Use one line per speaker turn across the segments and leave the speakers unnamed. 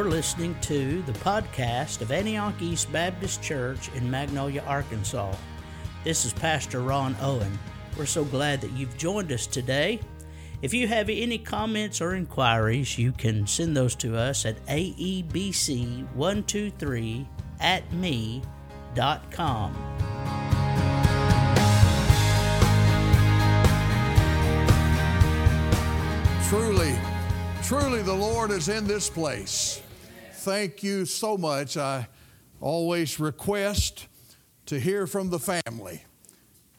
You're listening to the podcast of Antioch East Baptist Church in Magnolia, Arkansas. This is Pastor Ron Owen. We're so glad that you've joined us today. If you have any comments or inquiries, you can send those to us at aebc123 at me.com.
Truly, truly, the Lord is in this place. Thank you so much. I always request to hear from the family,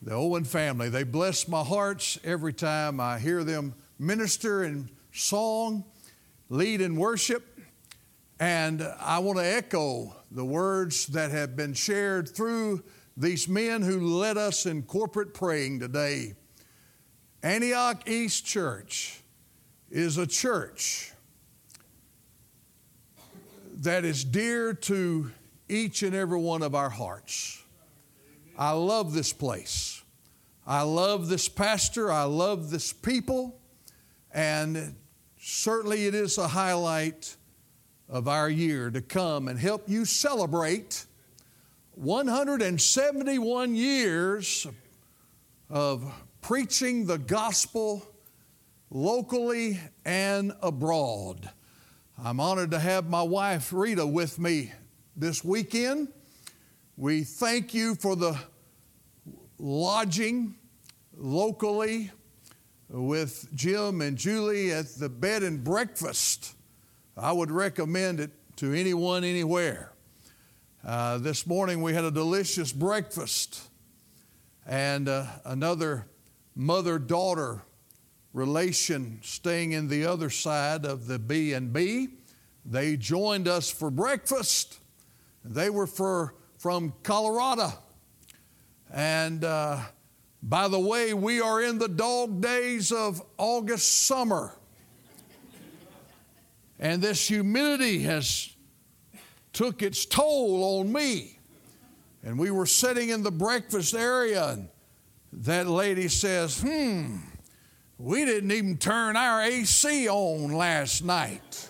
the Owen family. They bless my hearts every time I hear them minister in song, lead in worship. And I want to echo the words that have been shared through these men who led us in corporate praying today. Antioch East Church is a church that is dear to each and every one of our hearts. I love this place. I love this pastor. I love this people. And certainly it is a highlight of our year to come and help you celebrate 171 years of preaching the gospel locally and abroad. I'm honored to have my wife Rita with me this weekend. We thank you for the lodging locally with Jim and Julie at the bed and breakfast. I would recommend it to anyone, anywhere. Uh, this morning we had a delicious breakfast and uh, another mother daughter relation staying in the other side of the B and B. They joined us for breakfast. They were for, from Colorado. And uh, by the way, we are in the dog days of August summer. And this humidity has took its toll on me. And we were sitting in the breakfast area, and that lady says, Hmm, we didn't even turn our AC on last night.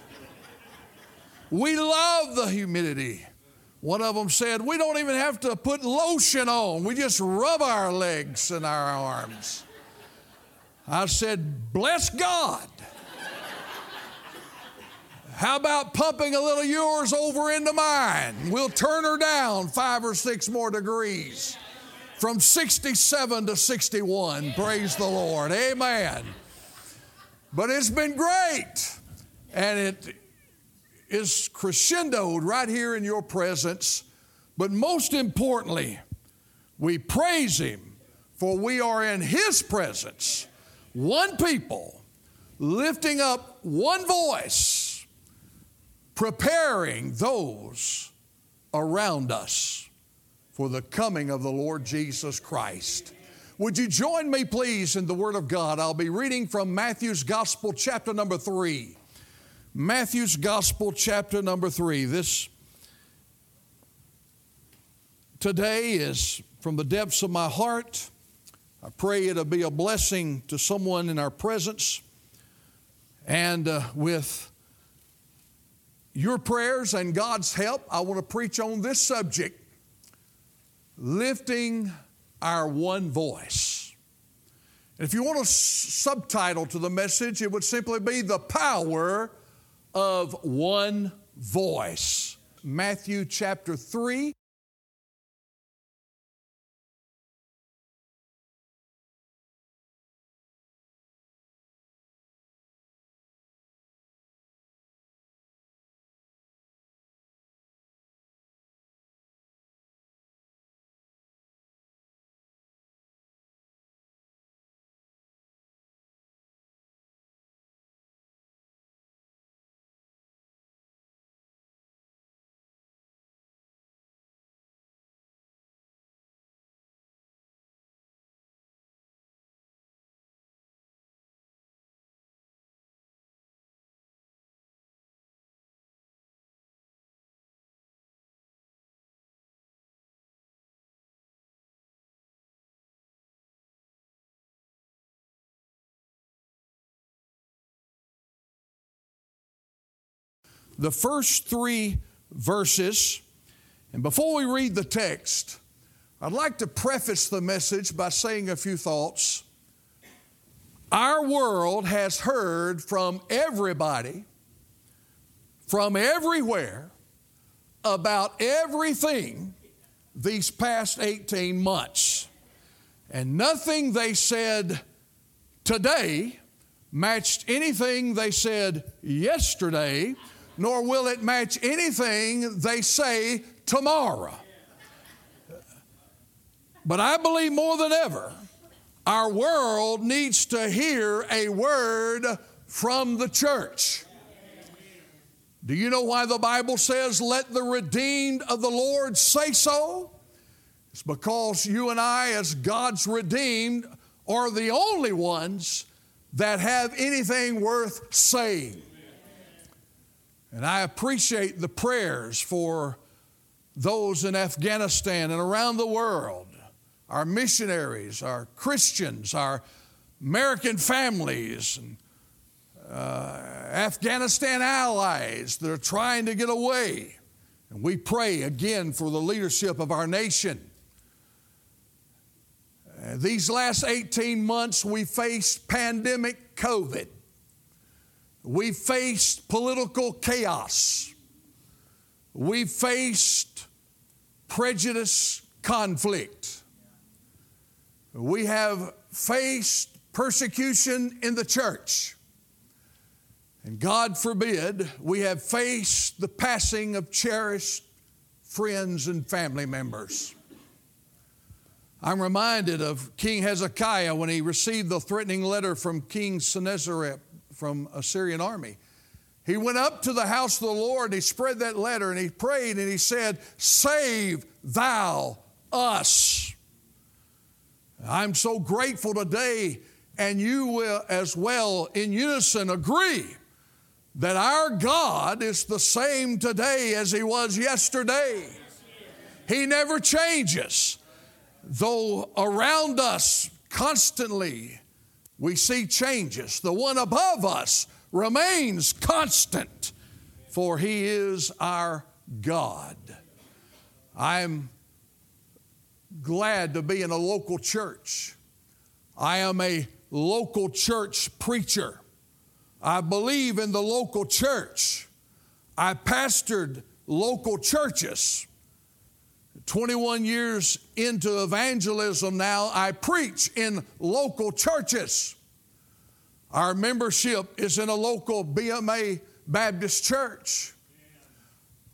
We love the humidity. One of them said, We don't even have to put lotion on, we just rub our legs and our arms. I said, Bless God. How about pumping a little yours over into mine? We'll turn her down five or six more degrees from 67 to 61. Praise the Lord. Amen. But it's been great. And it is crescendoed right here in your presence. But most importantly, we praise Him for we are in His presence, one people, lifting up one voice, preparing those around us for the coming of the Lord Jesus Christ. Would you join me, please, in the Word of God? I'll be reading from Matthew's Gospel, chapter number three. Matthew's Gospel, chapter number three. This today is from the depths of my heart. I pray it'll be a blessing to someone in our presence. And uh, with your prayers and God's help, I want to preach on this subject lifting our one voice. If you want a subtitle to the message, it would simply be The Power of One Voice. Matthew chapter 3. The first three verses. And before we read the text, I'd like to preface the message by saying a few thoughts. Our world has heard from everybody, from everywhere, about everything these past 18 months. And nothing they said today matched anything they said yesterday, nor will it match anything they say tomorrow. But I believe more than ever, our world needs to hear a word from the church. Do you know why the Bible says, Let the redeemed of the Lord say so? It's because you and I, as God's redeemed, are the only ones that have anything worth saying. And I appreciate the prayers for those in Afghanistan and around the world, our missionaries, our Christians, our American families, and uh, Afghanistan allies that are trying to get away. And we pray again for the leadership of our nation. Uh, these last 18 months, we faced pandemic COVID. We faced political chaos. We faced prejudice conflict. We have faced persecution in the church. And God forbid we have faced the passing of cherished friends and family members. I'm reminded of King Hezekiah when he received the threatening letter from King Sennacherib from a Syrian army. He went up to the house of the Lord he spread that letter and he prayed and he said, Save thou us. I'm so grateful today, and you will as well in unison agree that our God is the same today as He was yesterday. He never changes. Though around us constantly we see changes, the one above us remains constant, for He is our God. I'm glad to be in a local church. I am a local church preacher. I believe in the local church. I pastored local churches. 21 years into evangelism now, I preach in local churches. Our membership is in a local BMA Baptist church.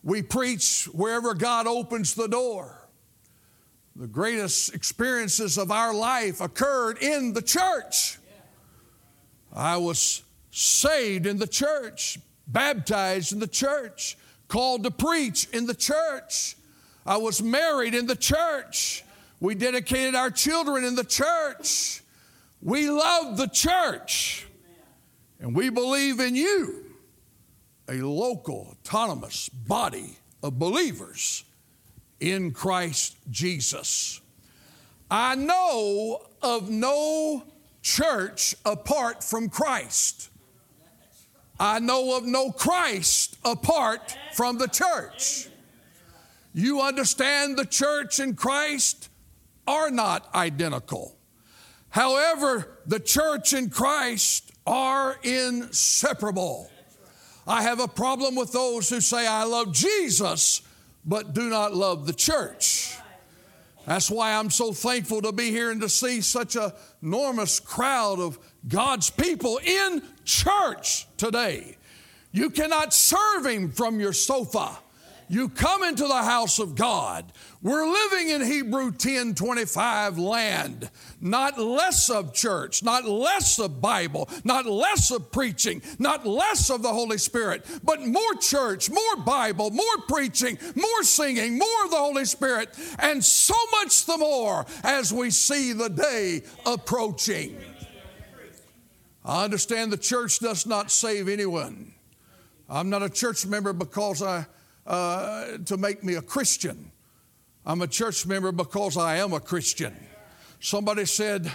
We preach wherever God opens the door. The greatest experiences of our life occurred in the church. I was saved in the church, baptized in the church, called to preach in the church. I was married in the church. We dedicated our children in the church. We love the church. And we believe in you, a local, autonomous body of believers in Christ Jesus. I know of no church apart from Christ. I know of no Christ apart from the church. You understand the church and Christ are not identical. However, the church and Christ are inseparable. I have a problem with those who say, I love Jesus, but do not love the church. That's why I'm so thankful to be here and to see such an enormous crowd of God's people in church today. You cannot serve Him from your sofa. You come into the house of God. We're living in Hebrew 10 25 land, not less of church, not less of Bible, not less of preaching, not less of the Holy Spirit, but more church, more Bible, more preaching, more singing, more of the Holy Spirit, and so much the more as we see the day approaching. I understand the church does not save anyone. I'm not a church member because I, uh, to make me a Christian. I'm a church member because I am a Christian. Somebody said,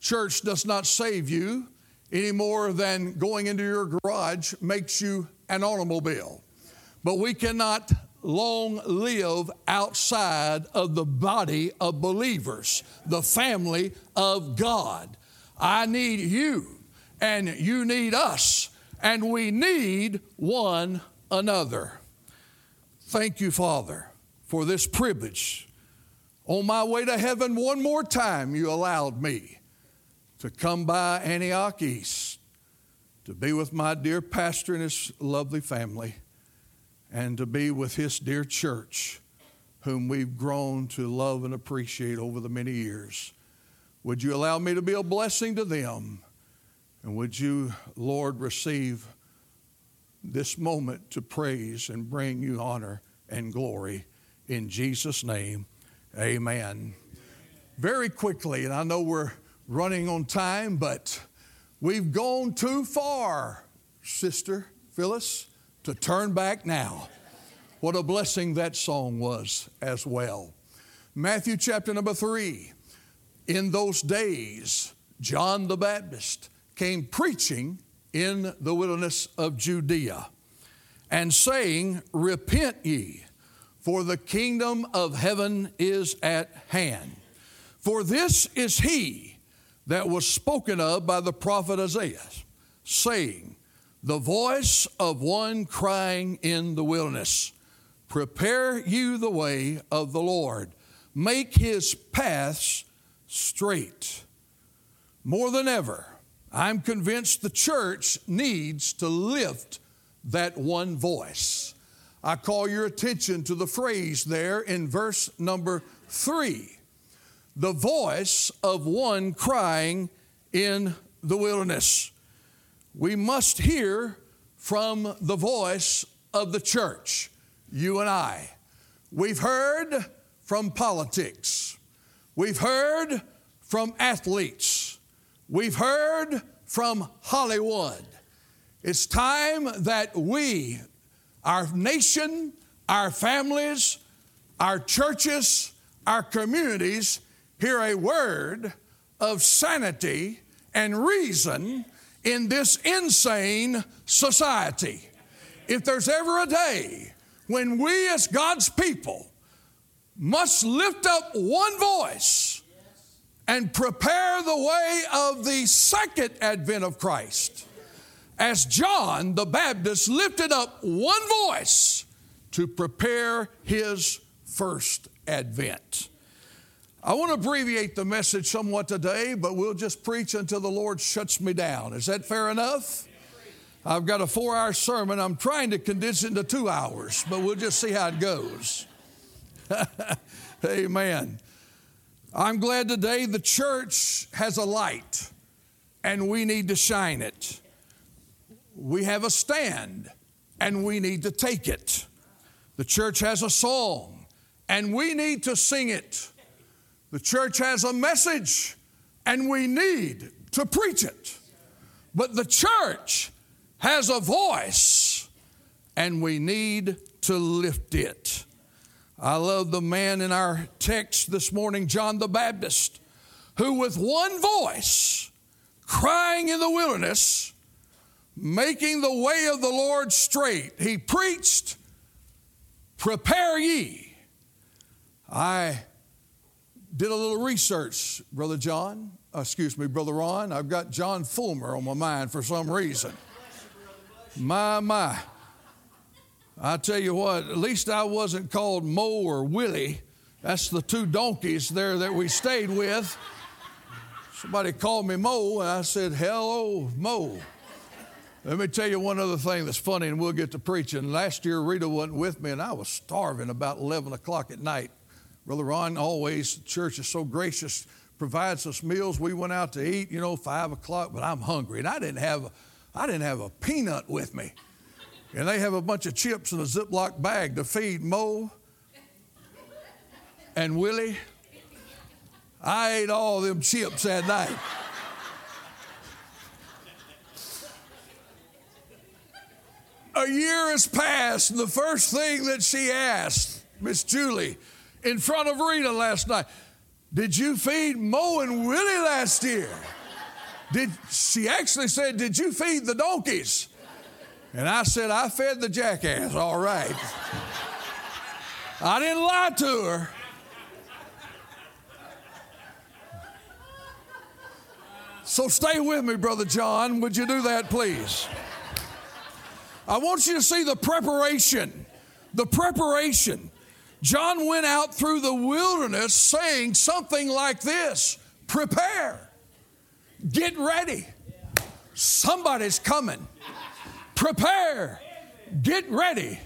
church does not save you any more than going into your garage makes you an automobile, but we cannot long live outside of the body of believers, the family of God. I need you, and you need us, and we need one another. Thank you, Father, for this privilege. On my way to heaven, one more time, you allowed me to come by Antioch East to be with my dear pastor and his lovely family and to be with his dear church, whom we've grown to love and appreciate over the many years. Would you allow me to be a blessing to them? And would you, Lord, receive this moment to praise and bring you honor and glory in Jesus' name? Amen. Very quickly, and I know we're running on time, but we've gone too far, Sister Phyllis to turn back now. What a blessing that song was as well. Matthew chapter number three. In those days, John the Baptist came preaching in the wilderness of Judea and saying, Repent ye, for the kingdom of heaven is at hand. For this is he that was spoken of by the prophet Isaiah, saying, the voice of one crying in the wilderness Prepare you the way of the Lord, make his paths straight. More than ever, I'm convinced the church needs to lift that one voice. I call your attention to the phrase there in verse number three the voice of one crying in the wilderness we must hear from the voice of the church, you and I. We've heard from politics, we've heard from athletes, we've heard from Hollywood. It's time that we, our nation, our families, our churches, our communities, hear a word of sanity and reason in this insane society. If there's ever a day when we as God's people must lift up one voice and prepare the way of the second advent of Christ, as John the Baptist lifted up one voice to prepare his first advent. I want to abbreviate the message somewhat today, but we'll just preach until the Lord shuts me down. Is that fair enough? I've got a four hour sermon. I'm trying to condense it into two hours, but we'll just see how it goes. Amen. I'm glad today the church has a light and we need to shine it. We have a stand and we need to take it. The church has a song and we need to sing it. The church has a message and we need to preach it. But the church has a voice and we need to lift it. I love the man in our text this morning, John the Baptist, who with one voice, crying in the wilderness, making the way of the Lord straight, he preached, Prepare ye. I did a little research, Brother John, uh, excuse me, Brother Ron. I've got John Fulmer on my mind for some reason. My, my. I tell you what, at least I wasn't called Mo or Willie. That's the two donkeys there that we stayed with. Somebody called me Mo, and I said, Hello, Mo. Let me tell you one other thing that's funny, and we'll get to preaching. Last year, Rita wasn't with me, and I was starving about 11 o'clock at night. Brother Ron always, the church is so gracious, provides us meals. We went out to eat, you know, five o'clock, but I'm hungry. And I didn't have, I didn't have a peanut with me. And they have a bunch of chips in a Ziploc bag to feed Mo and Willie. I ate all them chips that night. a year has passed, and the first thing that she asked, Miss Julie, in front of Rita last night. Did you feed Mo and Willie last year? Did she actually said, Did you feed the donkeys? And I said, I fed the jackass, all right. I didn't lie to her. So stay with me, Brother John. Would you do that, please? I want you to see the preparation. The preparation. John went out through the wilderness saying something like this Prepare, get ready. Somebody's coming. Prepare, get ready.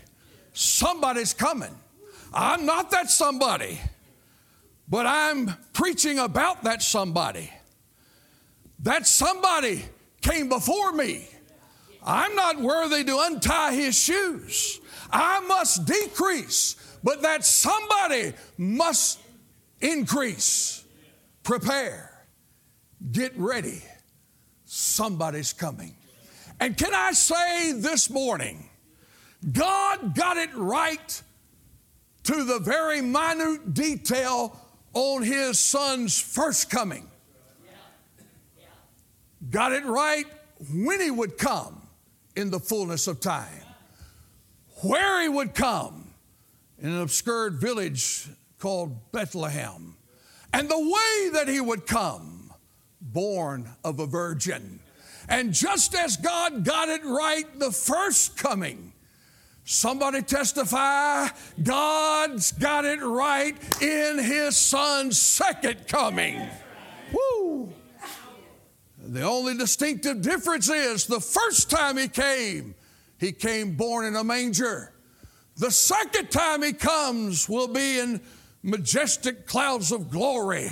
Somebody's coming. I'm not that somebody, but I'm preaching about that somebody. That somebody came before me. I'm not worthy to untie his shoes. I must decrease, but that somebody must increase. Prepare, get ready. Somebody's coming. And can I say this morning, God got it right to the very minute detail on his son's first coming. Got it right when he would come in the fullness of time, where he would come in an obscure village called Bethlehem, and the way that he would come, born of a virgin. And just as God got it right the first coming, Somebody testify, God's got it right in His Son's second coming. Woo! The only distinctive difference is the first time He came, He came born in a manger. The second time He comes will be in majestic clouds of glory.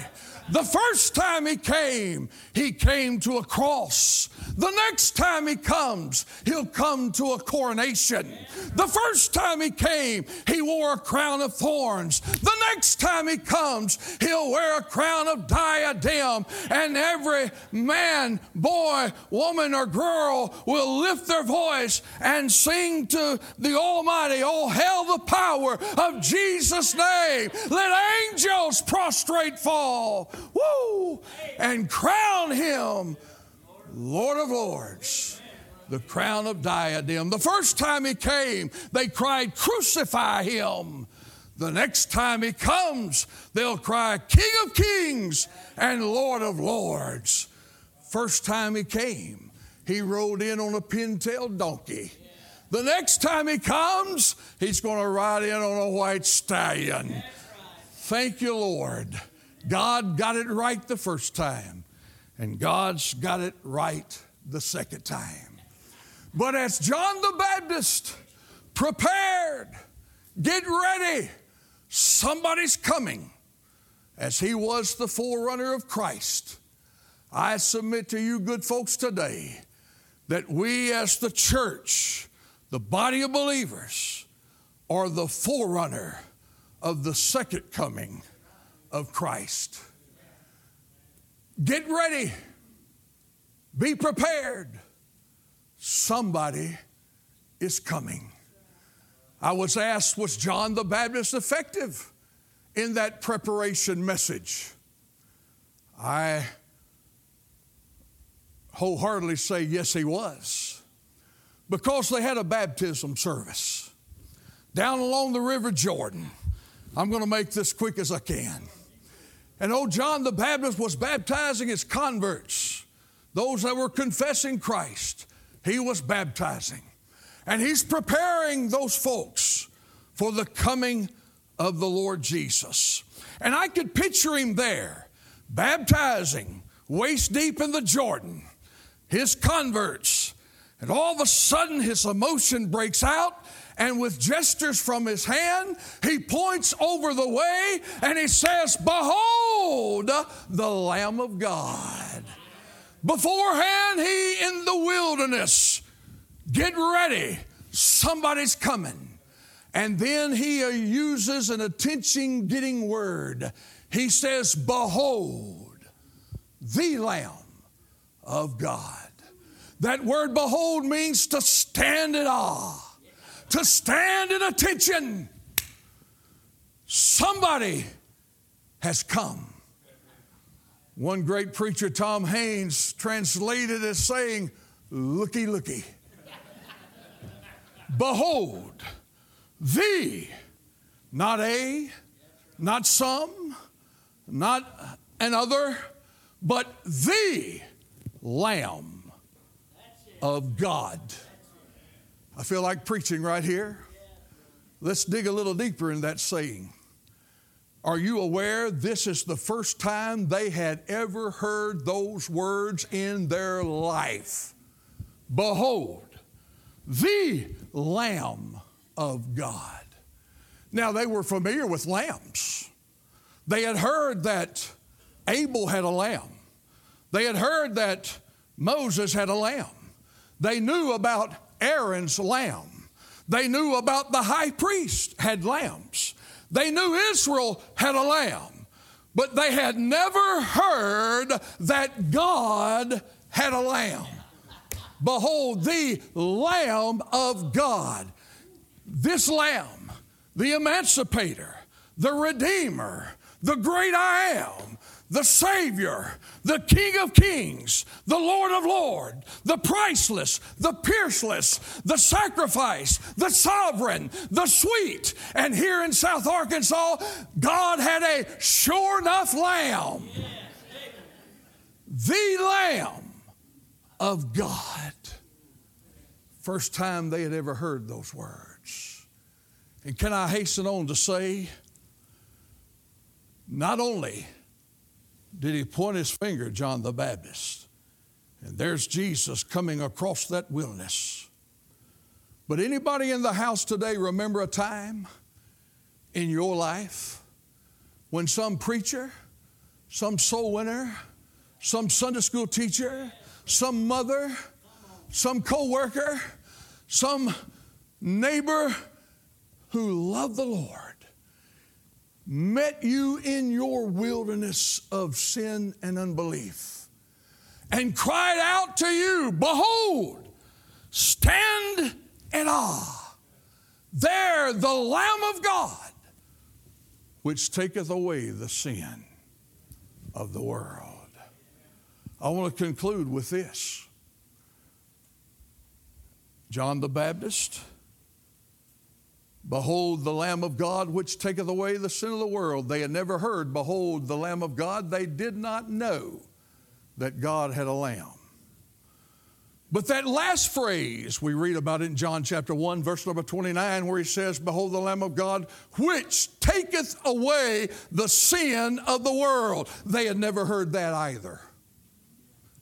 The first time he came, he came to a cross. The next time he comes, he'll come to a coronation. The first time he came, he wore a crown of thorns. The next time he comes, he'll wear a crown of diadem. And every man, boy, woman, or girl will lift their voice and sing to the Almighty, Oh, hail the power of Jesus' name. Let angels prostrate fall woo, and crown him Lord of Lords, the crown of diadem. The first time he came, they cried, Crucify him. The next time he comes, they'll cry, King of Kings and Lord of Lords. First time he came, he rode in on a pintail donkey. The next time he comes, he's going to ride in on a white stallion. Thank you, Lord. God got it right the first time, and God's got it right the second time. But as John the Baptist prepared, get ready, somebody's coming, as he was the forerunner of Christ. I submit to you, good folks, today that we as the church, the body of believers, are the forerunner of the second coming of Christ. Get ready. Be prepared. Somebody is coming. I was asked, was John the Baptist effective in that preparation message? I wholeheartedly say, yes, he was. Because they had a baptism service down along the River Jordan. I'm going to make this quick as I can. And old John the Baptist was baptizing his converts, those that were confessing Christ. He was baptizing. And he's preparing those folks for the coming of the Lord Jesus. And I could picture him there, baptizing, waist deep in the Jordan, his converts. And all of a sudden, his emotion breaks out and with gestures from his hand, he points over the way and he says, Behold the Lamb of God. Beforehand, he in the wilderness, get ready, somebody's coming. And then he uh, uses an attention getting word. He says, Behold the Lamb of God. That word behold means to stand in awe to stand in attention. Somebody has come. One great preacher, Tom Haynes, translated as saying, Looky, looky. Behold, the, not a, not some, not another, but the Lamb of God. I feel like preaching right here. Let's dig a little deeper in that saying. Are you aware this is the first time they had ever heard those words in their life? Behold, the Lamb of God. Now, they were familiar with lambs. They had heard that Abel had a lamb, they had heard that Moses had a lamb. They knew about Aaron's lamb. They knew about the high priest had lambs. They knew Israel had a lamb, but they had never heard that God had a lamb. Behold, the Lamb of God. This Lamb, the Emancipator, the Redeemer, the Great I Am, the Savior, the King of Kings, the Lord of Lords, the priceless, the pierceless, the sacrifice, the sovereign, the sweet. And here in South Arkansas, God had a sure enough lamb. The Lamb of God. First time they had ever heard those words. And can I hasten on to say, not only did he point his finger at John the Baptist, and there's Jesus coming across that wilderness. But anybody in the house today remember a time in your life when some preacher, some soul winner, some Sunday school teacher, some mother, some coworker, some neighbor who loved the Lord met you in your wilderness of sin and unbelief and cried out to you, Behold, stand in awe. There, the Lamb of God, which taketh away the sin of the world. I want to conclude with this John the Baptist Behold the Lamb of God, which taketh away the sin of the world. They had never heard, Behold the Lamb of God. They did not know that God had a lamb. But that last phrase, we read about it in John chapter 1, verse number 29, where he says, Behold the Lamb of God, which taketh away the sin of the world. They had never heard that either.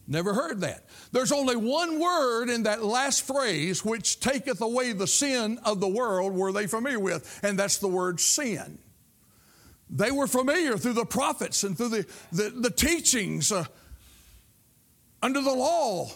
Never heard that. There's only one word in that last phrase which taketh away the sin of the world, were they familiar with, and that's the word sin. They were familiar through the prophets and through the, the, the teachings uh, under the law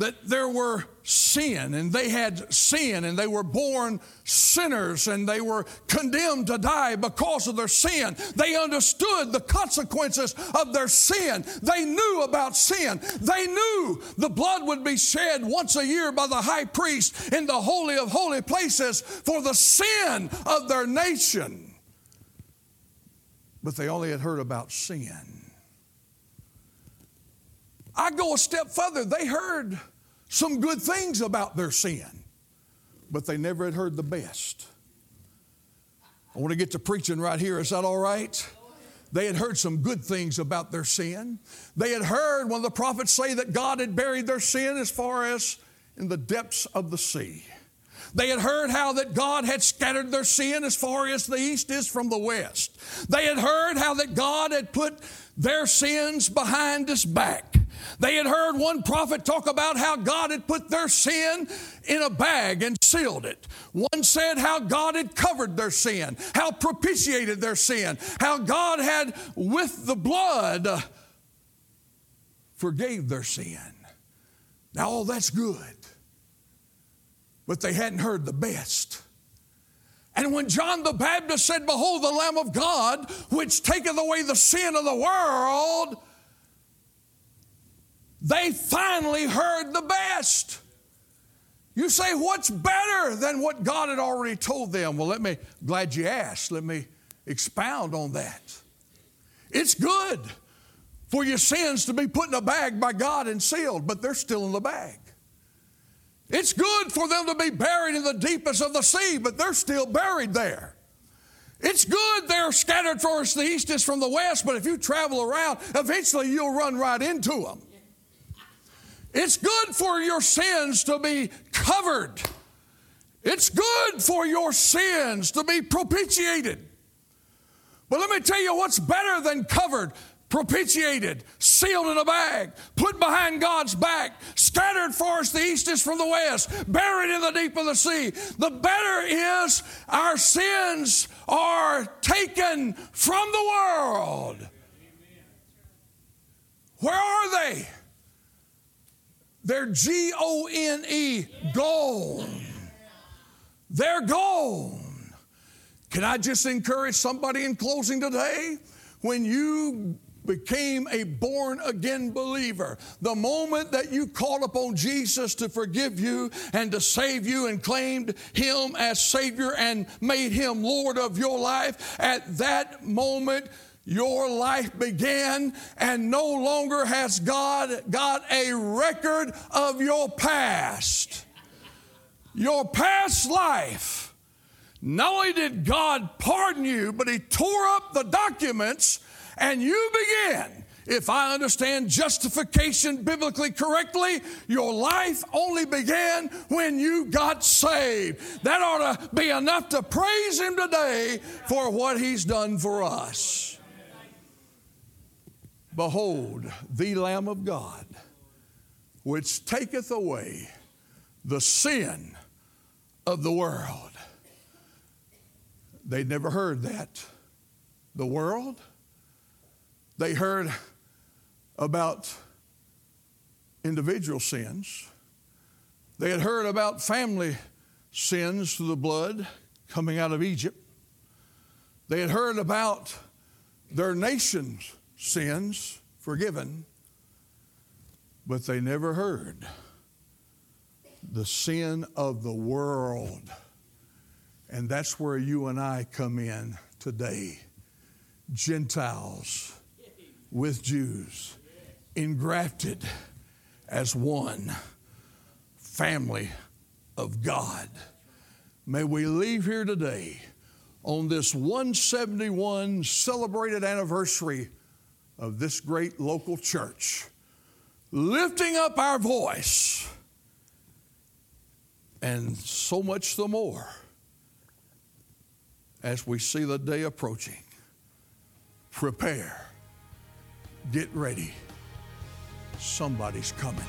that there were sin and they had sin and they were born sinners and they were condemned to die because of their sin. They understood the consequences of their sin. They knew about sin. They knew the blood would be shed once a year by the high priest in the Holy of Holy Places for the sin of their nation. But they only had heard about sin. I go a step further. They heard some good things about their sin, but they never had heard the best. I want to get to preaching right here. Is that all right? They had heard some good things about their sin. They had heard one of the prophets say that God had buried their sin as far as in the depths of the sea. They had heard how that God had scattered their sin as far as the east is from the west. They had heard how that God had put their sins behind his back. They had heard one prophet talk about how God had put their sin in a bag and sealed it. One said how God had covered their sin, how propitiated their sin, how God had, with the blood, forgave their sin. Now, all that's good. But they hadn't heard the best. And when John the Baptist said, Behold, the Lamb of God, which taketh away the sin of the world, they finally heard the best. You say, what's better than what God had already told them? Well, let me, glad you asked. Let me expound on that. It's good for your sins to be put in a bag by God and sealed, but they're still in the bag. It's good for them to be buried in the deepest of the sea, but they're still buried there. It's good they're scattered first the east is from the west, but if you travel around, eventually you'll run right into them. It's good for your sins to be covered. It's good for your sins to be propitiated. But let me tell you what's better than covered propitiated, sealed in a bag, put behind God's back, scattered far as the east is from the west, buried in the deep of the sea. The better is our sins are taken from the world. Where are they? They're G O N E, gone. They're gone. Can I just encourage somebody in closing today? When you became a born again believer. The moment that you called upon Jesus to forgive you and to save you and claimed Him as Savior and made Him Lord of your life, at that moment, your life began, and no longer has God got a record of your past. Your past life. Not only did God pardon you, but He tore up the documents and you began. If I understand justification biblically correctly, your life only began when you got saved. That ought to be enough to praise Him today for what He's done for us. Behold, the Lamb of God, which taketh away the sin of the world. They'd never heard that. The world? They heard about individual sins. They had heard about family sins through the blood coming out of Egypt. They had heard about their nation's sins forgiven, but they never heard the sin of the world. And that's where you and I come in today. Gentiles with Jews, engrafted as one family of God. May we leave here today on this 171 celebrated anniversary of this great local church, lifting up our voice, and so much the more as we see the day approaching. Prepare Get ready. Somebody's coming.